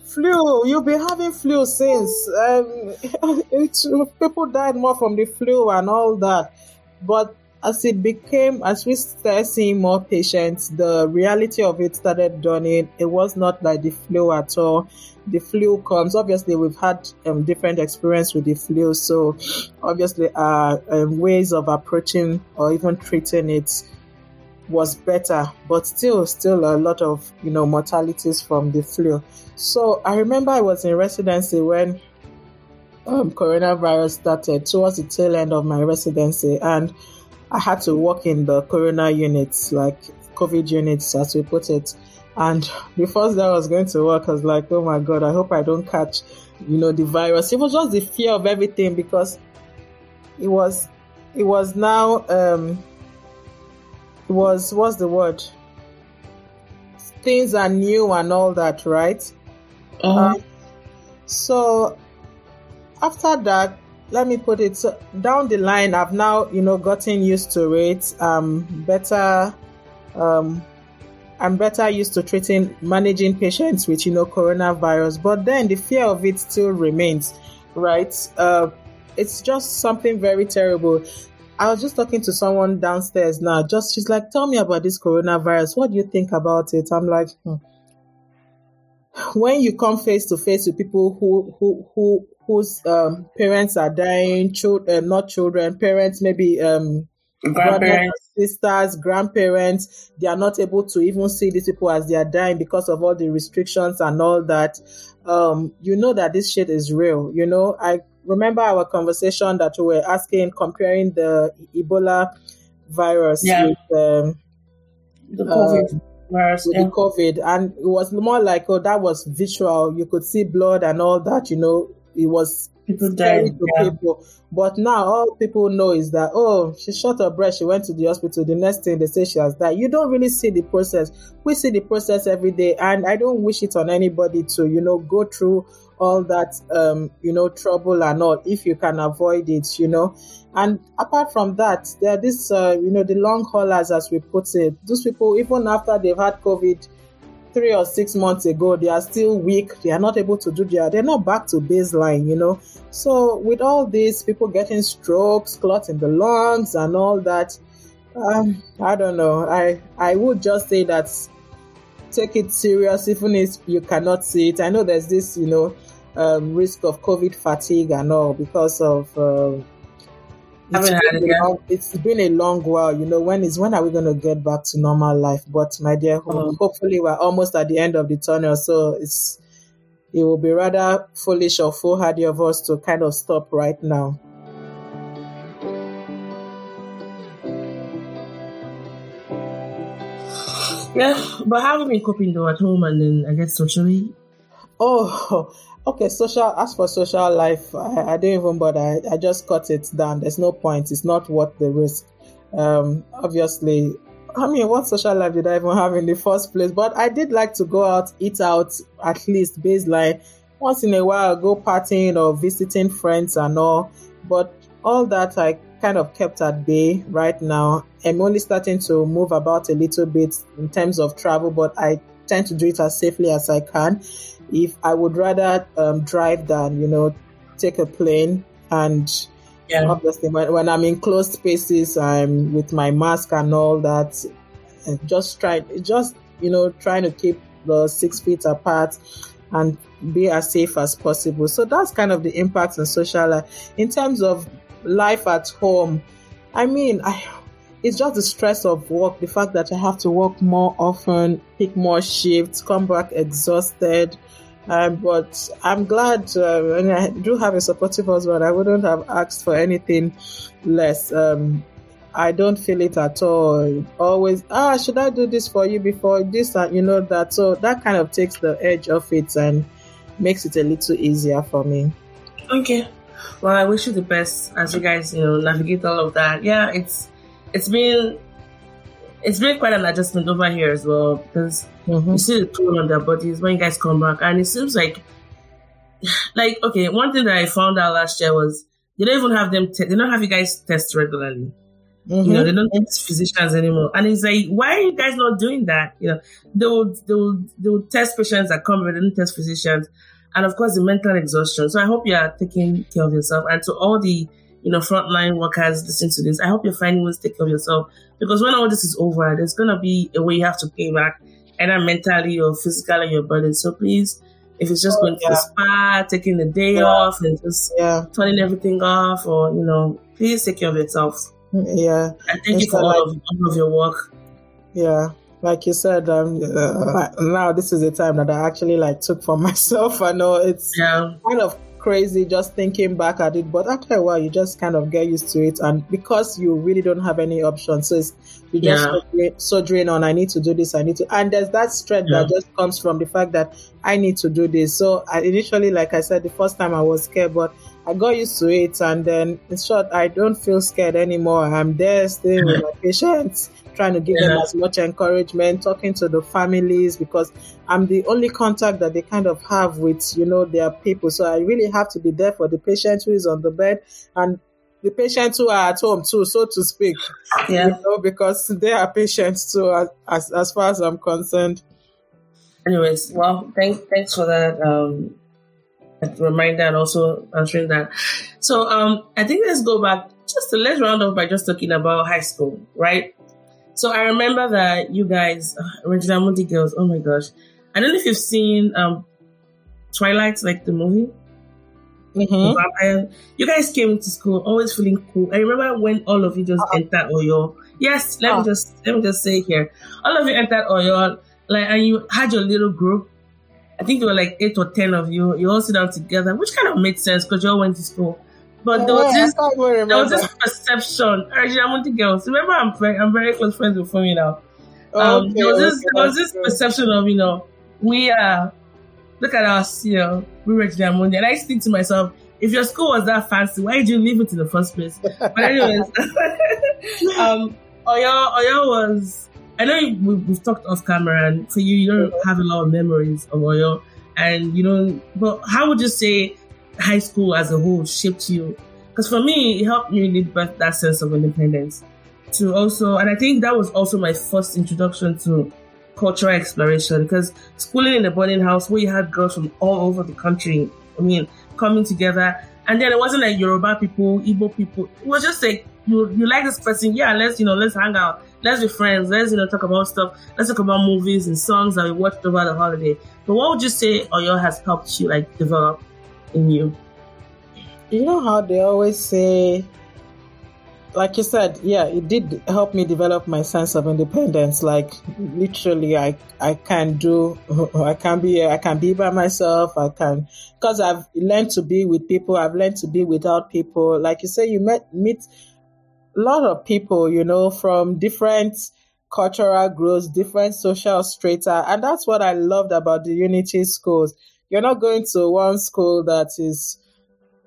flu. You've been having flu since. Um, people died more from the flu and all that. But as it became, as we started seeing more patients, the reality of it started dawning. It was not like the flu at all. The flu comes. Obviously, we've had um, different experience with the flu, so obviously, our um, ways of approaching or even treating it was better, but still, still a lot of you know mortalities from the flu. So I remember I was in residency when um, coronavirus started towards the tail end of my residency, and I had to work in the corona units, like COVID units, as we put it. And first day I was going to work, I was like, "Oh my god, I hope I don't catch, you know, the virus." It was just the fear of everything because it was, it was now. Um, was what's the word? Things are new and all that, right? Uh-huh. Um, so after that, let me put it so down the line. I've now you know gotten used to it. Um, better. Um, I'm better used to treating, managing patients with you know coronavirus. But then the fear of it still remains, right? Uh, it's just something very terrible. I was just talking to someone downstairs now. Just she's like, "Tell me about this coronavirus. What do you think about it?" I'm like, hmm. when you come face to face with people who who who whose um, parents are dying, children, uh, not children, parents, maybe um, grandparents, sisters, grandparents, they are not able to even see these people as they are dying because of all the restrictions and all that. Um, you know that this shit is real. You know, I remember our conversation that we were asking, comparing the Ebola virus yeah. with um, the COVID. Uh, virus, with yeah. the COVID, and it was more like, oh, that was visual. You could see blood and all that. You know, it was people to yeah. people. But now all people know is that oh, she shot her breast, she went to the hospital. The next thing they say she has died. You don't really see the process. We see the process every day, and I don't wish it on anybody to you know go through all that um you know trouble and all if you can avoid it you know and apart from that there are this uh, you know the long haulers as we put it those people even after they've had covid three or six months ago, they are still weak. They are not able to do their, they're not back to baseline, you know. So with all these people getting strokes, clots in the lungs and all that, um, I don't know. I, I would just say that take it serious, even if you cannot see it. I know there's this, you know, um, risk of COVID fatigue and all because of, uh, it's been, it long, it's been a long while, you know. When is when are we going to get back to normal life? But my dear, oh. hopefully we're almost at the end of the tunnel. So it's it will be rather foolish or foolhardy of us to kind of stop right now. Yeah, but how have you been coping though at home and then I guess socially? Oh, Okay, social. As for social life, I, I don't even bother. I, I, just cut it down. There's no point. It's not worth the risk. Um, obviously, I mean, what social life did I even have in the first place? But I did like to go out, eat out, at least baseline once in a while, go partying or visiting friends and all. But all that I kind of kept at bay right now. I'm only starting to move about a little bit in terms of travel, but I tend to do it as safely as I can if I would rather um, drive than you know take a plane and yeah. obviously when, when I'm in closed spaces I'm with my mask and all that and just try just you know trying to keep the six feet apart and be as safe as possible so that's kind of the impact on social life in terms of life at home I mean I it's just the stress of work, the fact that I have to work more often, pick more shifts, come back exhausted, um, but I'm glad, uh, and I do have a supportive husband. I wouldn't have asked for anything less. Um, I don't feel it at all. Always, ah, should I do this for you before this and you know that? So that kind of takes the edge off it and makes it a little easier for me. Okay. Well, I wish you the best as you guys, you know, navigate all of that. Yeah, it's it's been it's been quite an adjustment over here as well because mm-hmm. you see the toll on their bodies when you guys come back, and it seems like, like okay, one thing that I found out last year was they don't even have them. Te- they don't have you guys test regularly. Mm-hmm. You know, they don't test physicians anymore, and it's like, why are you guys not doing that? You know, they will they will they will test patients that come, but they don't test physicians, and of course the mental exhaustion. So I hope you are taking care of yourself, and to all the you know, frontline workers listen to this. I hope you're finding ways to take care of yourself because when all this is over, there's gonna be a way you have to pay back, either mentally or physically your burden. So please, if it's just oh, going yeah. to the spa, taking the day yeah. off, and just yeah. turning everything off, or you know, please take care of yourself. Yeah, and thank it's you for all, like, of, all of your work. Yeah, like you said, um, uh, now this is the time that I actually like took for myself. I know it's yeah. kind of crazy just thinking back at it, but after a while, you just kind of get used to it. And because you really don't have any options, so it's, you just yeah. so drain on, I need to do this, I need to, and there's that strength yeah. that just comes from the fact that I need to do this. So I initially, like I said, the first time I was scared, but I got used to it. And then in short, I don't feel scared anymore. I'm there staying with my patients trying to give yeah. them as much encouragement, talking to the families because I'm the only contact that they kind of have with, you know, their people. So I really have to be there for the patient who is on the bed and the patients who are at home too, so to speak. Yeah. You know, because they are patients too, as, as, as far as I'm concerned. Anyways, well, thanks, thanks for that. Um, reminder and also answering that. So um, I think let's go back just to let's round off by just talking about high school, right? So I remember that you guys, uh, Regina Mundi girls, oh my gosh. I don't know if you've seen um, Twilight, like the movie. Mm-hmm. You guys came to school always feeling cool. I remember when all of you just uh-huh. entered Oyo. Yes, let uh-huh. me just let me just say here. All of you entered Oyo, like, and you had your little group. I think there were like eight or ten of you. You all sit down together, which kind of made sense because you all went to school. But there was this, there was this perception. Regina girls. Remember, I'm very, I'm very close friends with Fumi now. Um, okay, there was this, okay, there was this perception of you know we are. Look at us, you know, we Regina Mundi, and I think to myself, if your school was that fancy, why did you leave it in the first place? But anyways, um, Oyo, Oyo was. I know we, we've talked off camera, and for you, you don't mm-hmm. have a lot of memories of Oyo, and you know. But how would you say high school as a whole shaped you? Because for me, it helped me live birth that sense of independence. To also, and I think that was also my first introduction to cultural exploration because schooling in a boarding house where you had girls from all over the country, I mean, coming together. And then it wasn't like Yoruba people, Igbo people. It was just like, you, you like this person. Yeah, let's, you know, let's hang out. Let's be friends. Let's, you know, talk about stuff. Let's talk about movies and songs that we watched over the holiday. But what would you say Oyo has helped you like develop in you? You know how they always say like you said, yeah, it did help me develop my sense of independence. Like literally, I I can do, I can be, I can be by myself. I can, because I've learned to be with people. I've learned to be without people. Like you say, you met meet lot of people, you know, from different cultural groups, different social strata, and that's what I loved about the Unity schools. You're not going to one school that is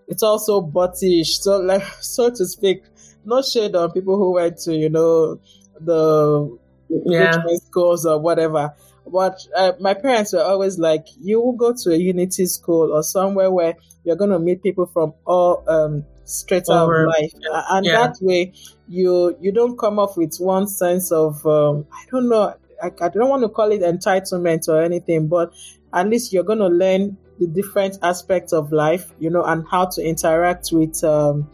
it's also buttish, so like so to speak no shade on people who went to, you know, the yeah. schools or whatever. But uh, my parents were always like, you will go to a unity school or somewhere where you're going to meet people from all um, straight out of life, and yeah. that way you you don't come off with one sense of um, I don't know. I, I don't want to call it entitlement or anything, but at least you're going to learn the different aspects of life, you know, and how to interact with um,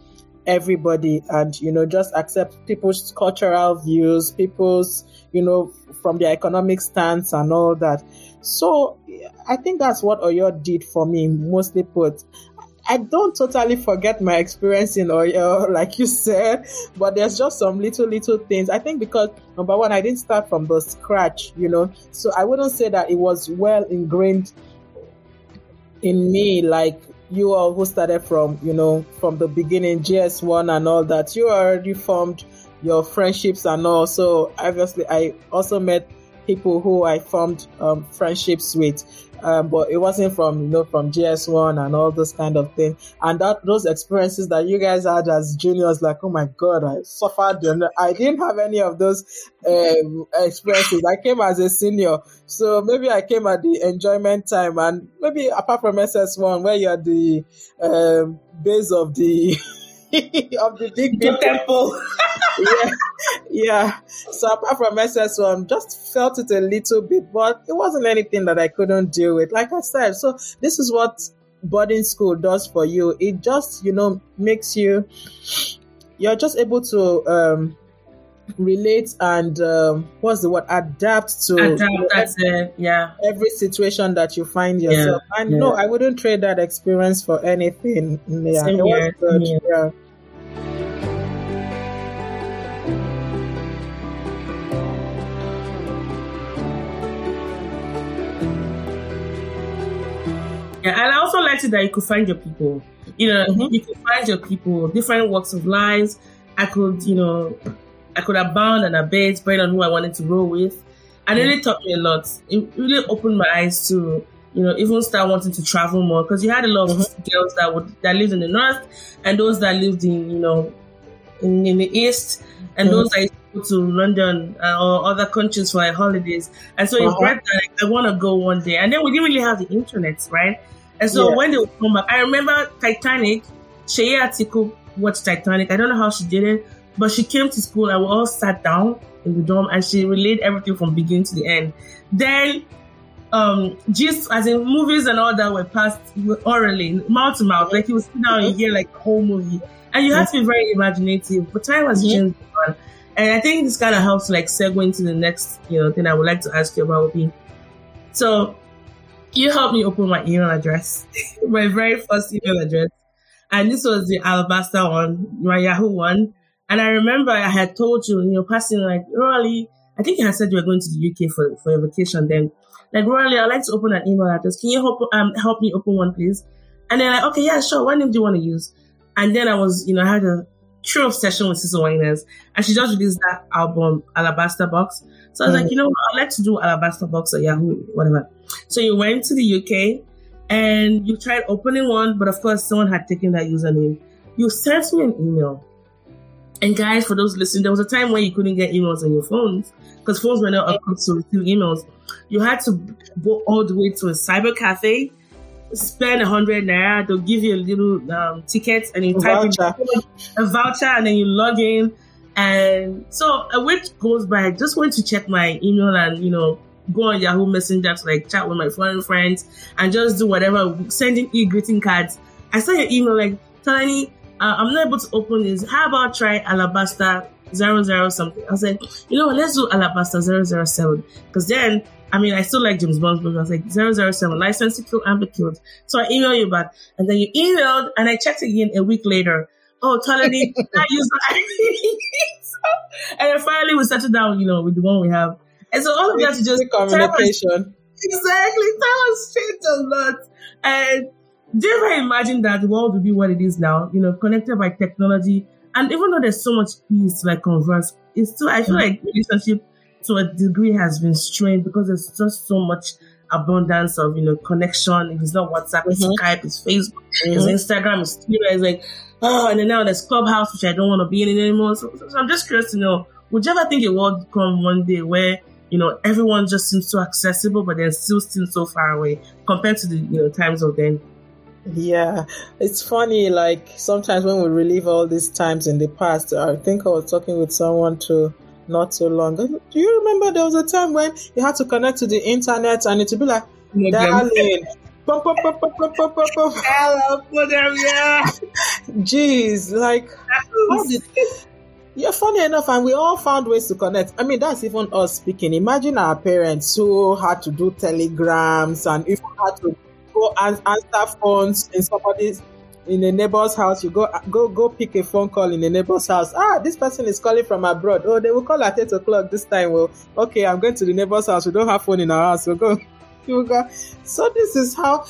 everybody and you know just accept people's cultural views people's you know from their economic stance and all that so i think that's what oyo did for me mostly put I don't totally forget my experience in Oyo, like you said, but there's just some little, little things. I think because number one, I didn't start from the scratch, you know, so I wouldn't say that it was well ingrained in me, like you all who started from, you know, from the beginning, JS1 and all that, you already formed your friendships and all. So obviously, I also met people who I formed um, friendships with. Um, but it wasn't from you know from JS1 and all those kind of things. And that those experiences that you guys had as juniors, like oh my god, I suffered them. I didn't have any of those um, experiences. I came as a senior, so maybe I came at the enjoyment time, and maybe apart from SS1, where you're the um, base of the of the big, big temple. yeah, yeah. So apart from SS1, just felt it a little bit, but it wasn't anything that I couldn't deal with. Like I said, so this is what boarding school does for you. It just, you know, makes you, you're just able to um, relate and um, what's the word adapt to adapt, it. yeah every situation that you find yourself yeah, and yeah. no i wouldn't trade that experience for anything yeah Same here. yeah Yeah, and I also liked it that you could find your people. You know, mm-hmm. you could find your people, different walks of lives. I could, you know, I could have bound and abate depending on who I wanted to roll with. And it really taught me a lot. It really opened my eyes to, you know, even start wanting to travel more because you had a lot of mm-hmm. girls that would that lived in the north and those that lived in, you know, in, in the east and mm-hmm. those that go to London uh, or other countries for holidays. And so uh-huh. it brought that like, I want to go one day. And then we didn't really have the internet, right? And so yeah. when they would come back, I remember Titanic. Shea Atiku watched Titanic. I don't know how she did it, but she came to school and we all sat down in the dorm and she relayed everything from beginning to the end. Then um just as in movies and all that were passed orally, mouth to mouth. Like you would sit down and hear like the whole movie. And you have to be very imaginative. But time has changed and I think this kind of helps like segue into the next, you know, thing I would like to ask you about would be so you helped me open my email address, my very first email address. And this was the Alabaster one, my Yahoo one. And I remember I had told you, you know, passing like, Roli, I think you had said you were going to the UK for, for your vacation then. Like, Roli, I'd like to open an email address. Can you help, um, help me open one, please? And then like, okay, yeah, sure. What name do you want to use? And then I was, you know, I had a true obsession with CeCe Winans. And she just released that album, Alabaster Box. So I was mm. like, you know what? I'd like to do Alabaster Box or Yahoo, whatever. So you went to the UK and you tried opening one, but of course someone had taken that username. You sent me an email. And guys, for those listening, there was a time when you couldn't get emails on your phones because phones were not equipped to receive emails. You had to go all the way to a cyber cafe, spend a hundred naira, they'll give you a little um, ticket and you a type voucher. in a voucher and then you log in. And so a week goes by, I just went to check my email and, you know, go on Yahoo Messenger to like chat with my foreign friends and just do whatever, sending e-greeting cards. I saw your email like, Tolani, uh, I'm not able to open this. How about try Alabaster zero zero something? I said, you know what, let's do Alabaster 007. Because then, I mean, I still like James Bond's movie. I was like, 007, license to kill and be killed. So I emailed you back. And then you emailed and I checked again a week later. Oh, Tolani, not use And then finally we settled down, you know, with the one we have. And so all of that is just communication. Exactly. That was changed a lot. And do you ever imagine that the world would be what it is now? You know, connected by technology. And even though there's so much ease to like converse, it's still I feel mm-hmm. like relationship to a degree has been strained because there's just so much abundance of you know connection. If it's not WhatsApp, it's mm-hmm. Skype, it's Facebook, mm-hmm. it's Instagram, it's Twitter. It's like oh, and then now there's Clubhouse, which I don't want to be in anymore. So, so I'm just curious to know: Would you ever think it will come one day where you know everyone just seems so accessible, but then still seems so far away compared to the you know times of then? Yeah, it's funny. Like sometimes when we relive all these times in the past, I think I was talking with someone to not so long. Do you remember there was a time when you had to connect to the internet and it would be like, darling. Hello, yeah. Jeez, like, yeah, funny enough, and we all found ways to connect. I mean, that's even us speaking. Imagine our parents who had to do telegrams and if had to go and answer phones in somebody's in a neighbor's house, you go go go pick a phone call in a neighbor's house. Ah, this person is calling from abroad. Oh, they will call at eight o'clock this time. Well, okay, I'm going to the neighbor's house. We don't have phone in our house. So go. You go. So this is how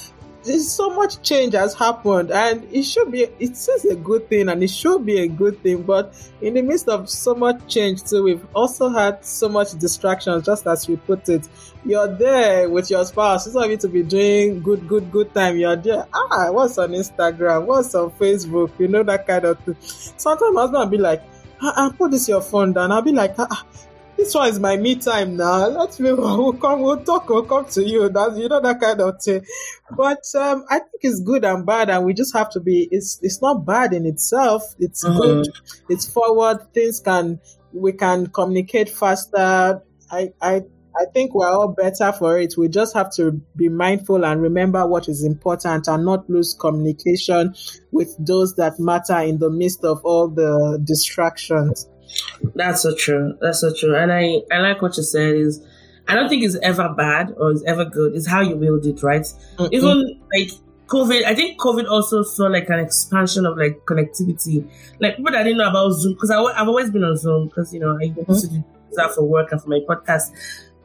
there's so much change has happened and it should be it is a good thing and it should be a good thing but in the midst of so much change too we've also had so much distractions just as we put it. You're there with your spouse you don't need to be doing good good good time you're there. Ah what's on instagram? What's on facebook? You know that kind of thing. Sometimes i gonna be like ah, ah put this your phone down. I'll be like ah, ah this one is my me time now. Let's me we'll come, we'll talk, we'll come to you. That's you know that kind of thing. But um, I think it's good and bad, and we just have to be. It's it's not bad in itself. It's mm-hmm. good. It's forward. Things can we can communicate faster. I I I think we're all better for it. We just have to be mindful and remember what is important and not lose communication with those that matter in the midst of all the distractions. That's so true. That's so true. And I, I like what you said is I don't think it's ever bad or it's ever good. It's how you wield it, right? Mm-hmm. Even like COVID, I think COVID also saw like an expansion of like connectivity. Like people that didn't know about Zoom, because I've always been on Zoom because, you know, I mm-hmm. used to do that for work and for my podcast.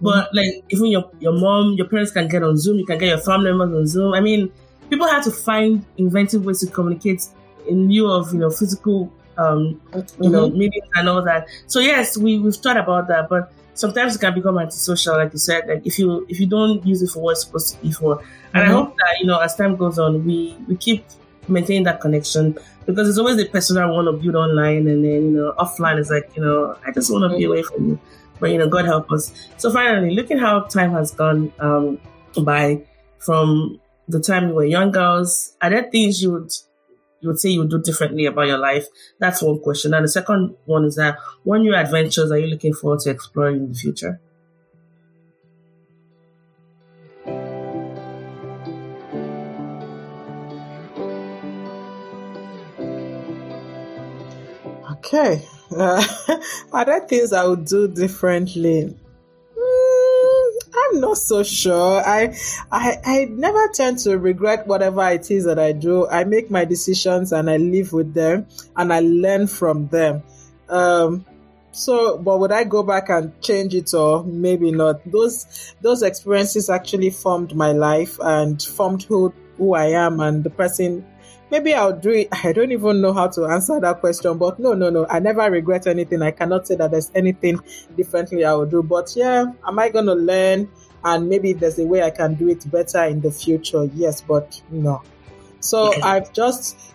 But mm-hmm. like even your, your mom, your parents can get on Zoom, you can get your family members on Zoom. I mean, people had to find inventive ways to communicate in lieu of, you know, physical um, you know, mm-hmm. meetings and all that. So yes, we we've thought about that, but sometimes it can become antisocial, like you said. Like if you if you don't use it for what it's supposed to be for, and mm-hmm. I hope that you know as time goes on, we we keep maintaining that connection because it's always the person I want to build online, and then you know offline is like you know I just want to mm-hmm. be away from you. But you know, God help us. So finally, looking how time has gone um, by from the time we were young girls, are there things you would you would say you would do differently about your life? That's one question. And the second one is that what new adventures are you looking forward to exploring in the future? Okay. Uh, are there things I would do differently? I'm not so sure. I, I, I never tend to regret whatever it is that I do. I make my decisions and I live with them and I learn from them. Um, so, but would I go back and change it or maybe not? Those, those experiences actually formed my life and formed who, who I am and the person maybe I'll do it. I don't even know how to answer that question, but no, no, no. I never regret anything. I cannot say that there's anything differently I would do. But yeah, am I going to learn? And maybe there's a way I can do it better in the future. Yes, but no. So I've just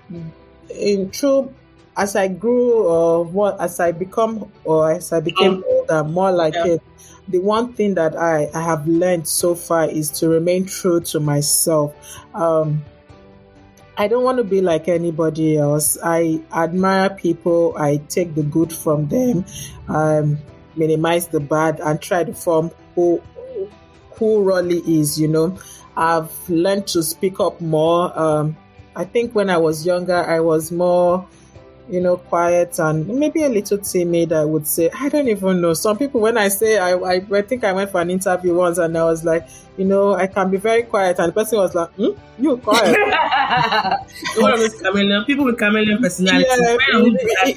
in true as I grew or what as I become or as I became um, older, more like yeah. it. The one thing that I, I have learned so far is to remain true to myself. Um, I don't want to be like anybody else. I admire people. I take the good from them, um, minimize the bad, and try to form who who Roli is, you know. I've learned to speak up more. Um, I think when I was younger, I was more you know, quiet and maybe a little timid, I would say. I don't even know. Some people, when I say, I, I, I, think I went for an interview once and I was like, you know, I can be very quiet. And the person was like, hmm? you quiet. One of those chameleon, people with chameleon personality. Yeah,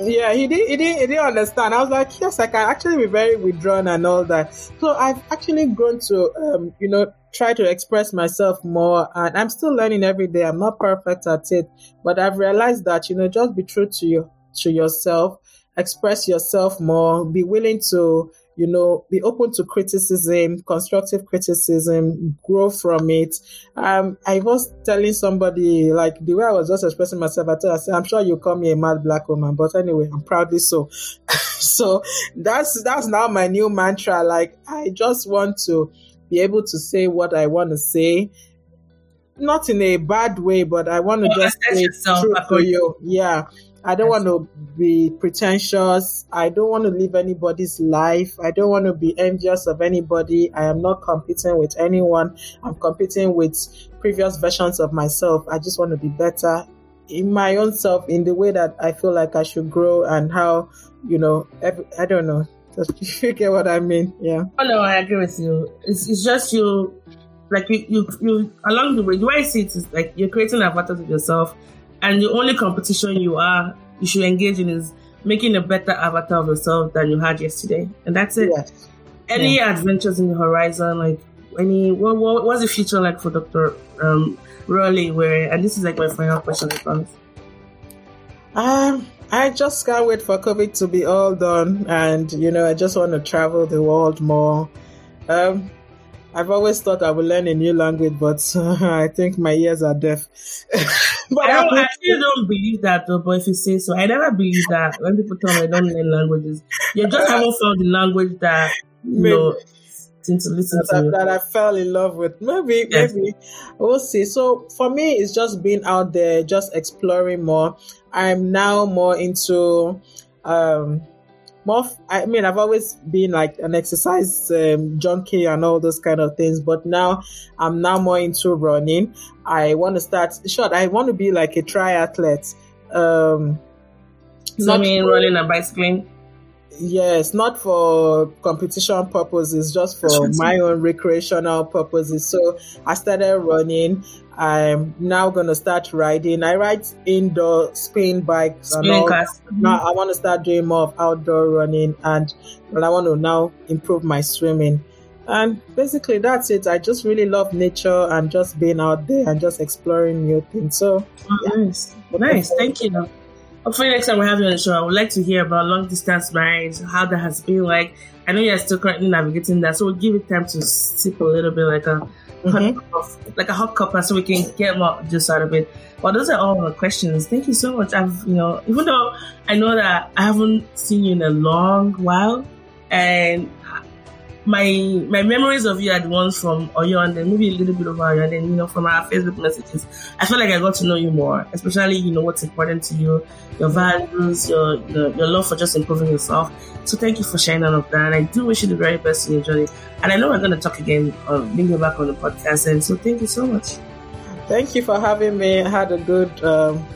yeah, he didn't, he didn't, he didn't understand. I was like, yes, I can actually be very withdrawn and all that. So I've actually grown to, um, you know, try to express myself more and I'm still learning every day. I'm not perfect at it, but I've realized that, you know, just be true to you, to yourself, express yourself more, be willing to, you know, be open to criticism, constructive criticism, grow from it. Um, I was telling somebody, like, the way I was just expressing myself, I told I said, I'm sure you call me a mad black woman, but anyway, I'm proudly so. so that's, that's now my new mantra. Like, I just want to be able to say what I want to say. Not in a bad way, but I want to just say true to you. Yeah. I don't want to be pretentious. I don't want to live anybody's life. I don't want to be envious of anybody. I am not competing with anyone. I'm competing with previous versions of myself. I just want to be better in my own self in the way that I feel like I should grow and how, you know, every, I don't know. Just You get what I mean? Yeah. Oh no, I agree with you. It's, it's just you, like you, you, you along the way. The way I see it is like you're creating avatars of yourself and the only competition you are you should engage in is making a better avatar of yourself than you had yesterday, and that's it. Yes. Any yeah. adventures in the horizon, like any what, what what's the future like for Doctor um, Roli? Where and this is like my final question, I promise. Um, I just can't wait for COVID to be all done, and you know, I just want to travel the world more. Um, I've always thought I would learn a new language, but uh, I think my ears are deaf. but I, don't, I still don't believe that though, but if you say so, I never believe that when people tell me I don't learn languages. You just haven't found the language that you maybe. know to listen that, to. That I fell in love with. Maybe, yes. maybe. We'll see. So for me, it's just being out there, just exploring more. I'm now more into um more i mean i've always been like an exercise um, junkie and all those kind of things but now i'm now more into running. I want to start short i want to be like a triathlete. Um so not mean for, running and bicycling? Yes not for competition purposes just for my own recreational purposes. So i started running I'm now gonna start riding. I ride indoor spin bikes spin and all. Now I want to start doing more of outdoor running, and and I want to now improve my swimming. And basically, that's it. I just really love nature and just being out there and just exploring new things. So, oh, yeah. nice, nice. Thank you. Hopefully, next time we have you on the show, I would like to hear about long distance marriage, how that has been like. I know you're still currently navigating that, so we'll give it time to sip a little bit, like a mm-hmm. like a hot cuppa so we can get more just out of it. Well, those are all my questions. Thank you so much. I've, you know, even though I know that I haven't seen you in a long while and my my memories of you are the ones from Oyo and then maybe a little bit of Oyo and then you know from our Facebook messages. I feel like I got to know you more, especially you know what's important to you, your values, your your, your love for just improving yourself. So thank you for sharing all of that, and I do wish you the very best in your journey. And I know we're going to talk again, um, bring you back on the podcast, and so thank you so much. Thank you for having me. I had a good. Um,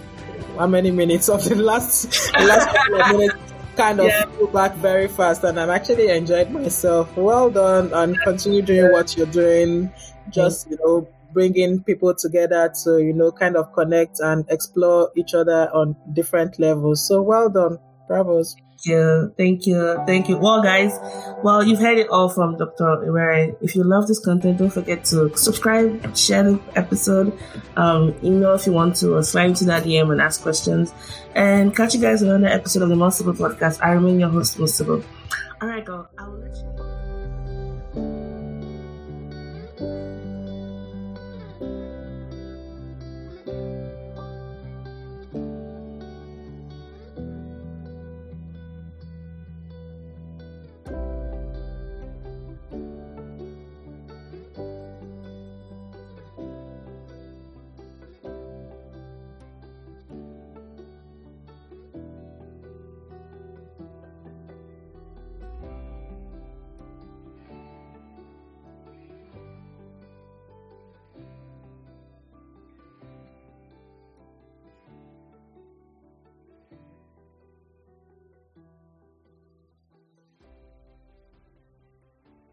how many minutes of the last last couple of minutes kind of yeah. flew back very fast and I'm actually enjoyed myself. Well done and continue doing what you're doing. Just, you know, bringing people together to, you know, kind of connect and explore each other on different levels. So well done. Bravos you. Thank you. Thank you. Well, guys, well, you've heard it all from Dr. Iwere. If you love this content, don't forget to subscribe, share the episode, um, email if you want to, or slide into that DM and ask questions. And catch you guys on another episode of the Multiple Podcast. I remain your host, Multiple. All right, go. I will let you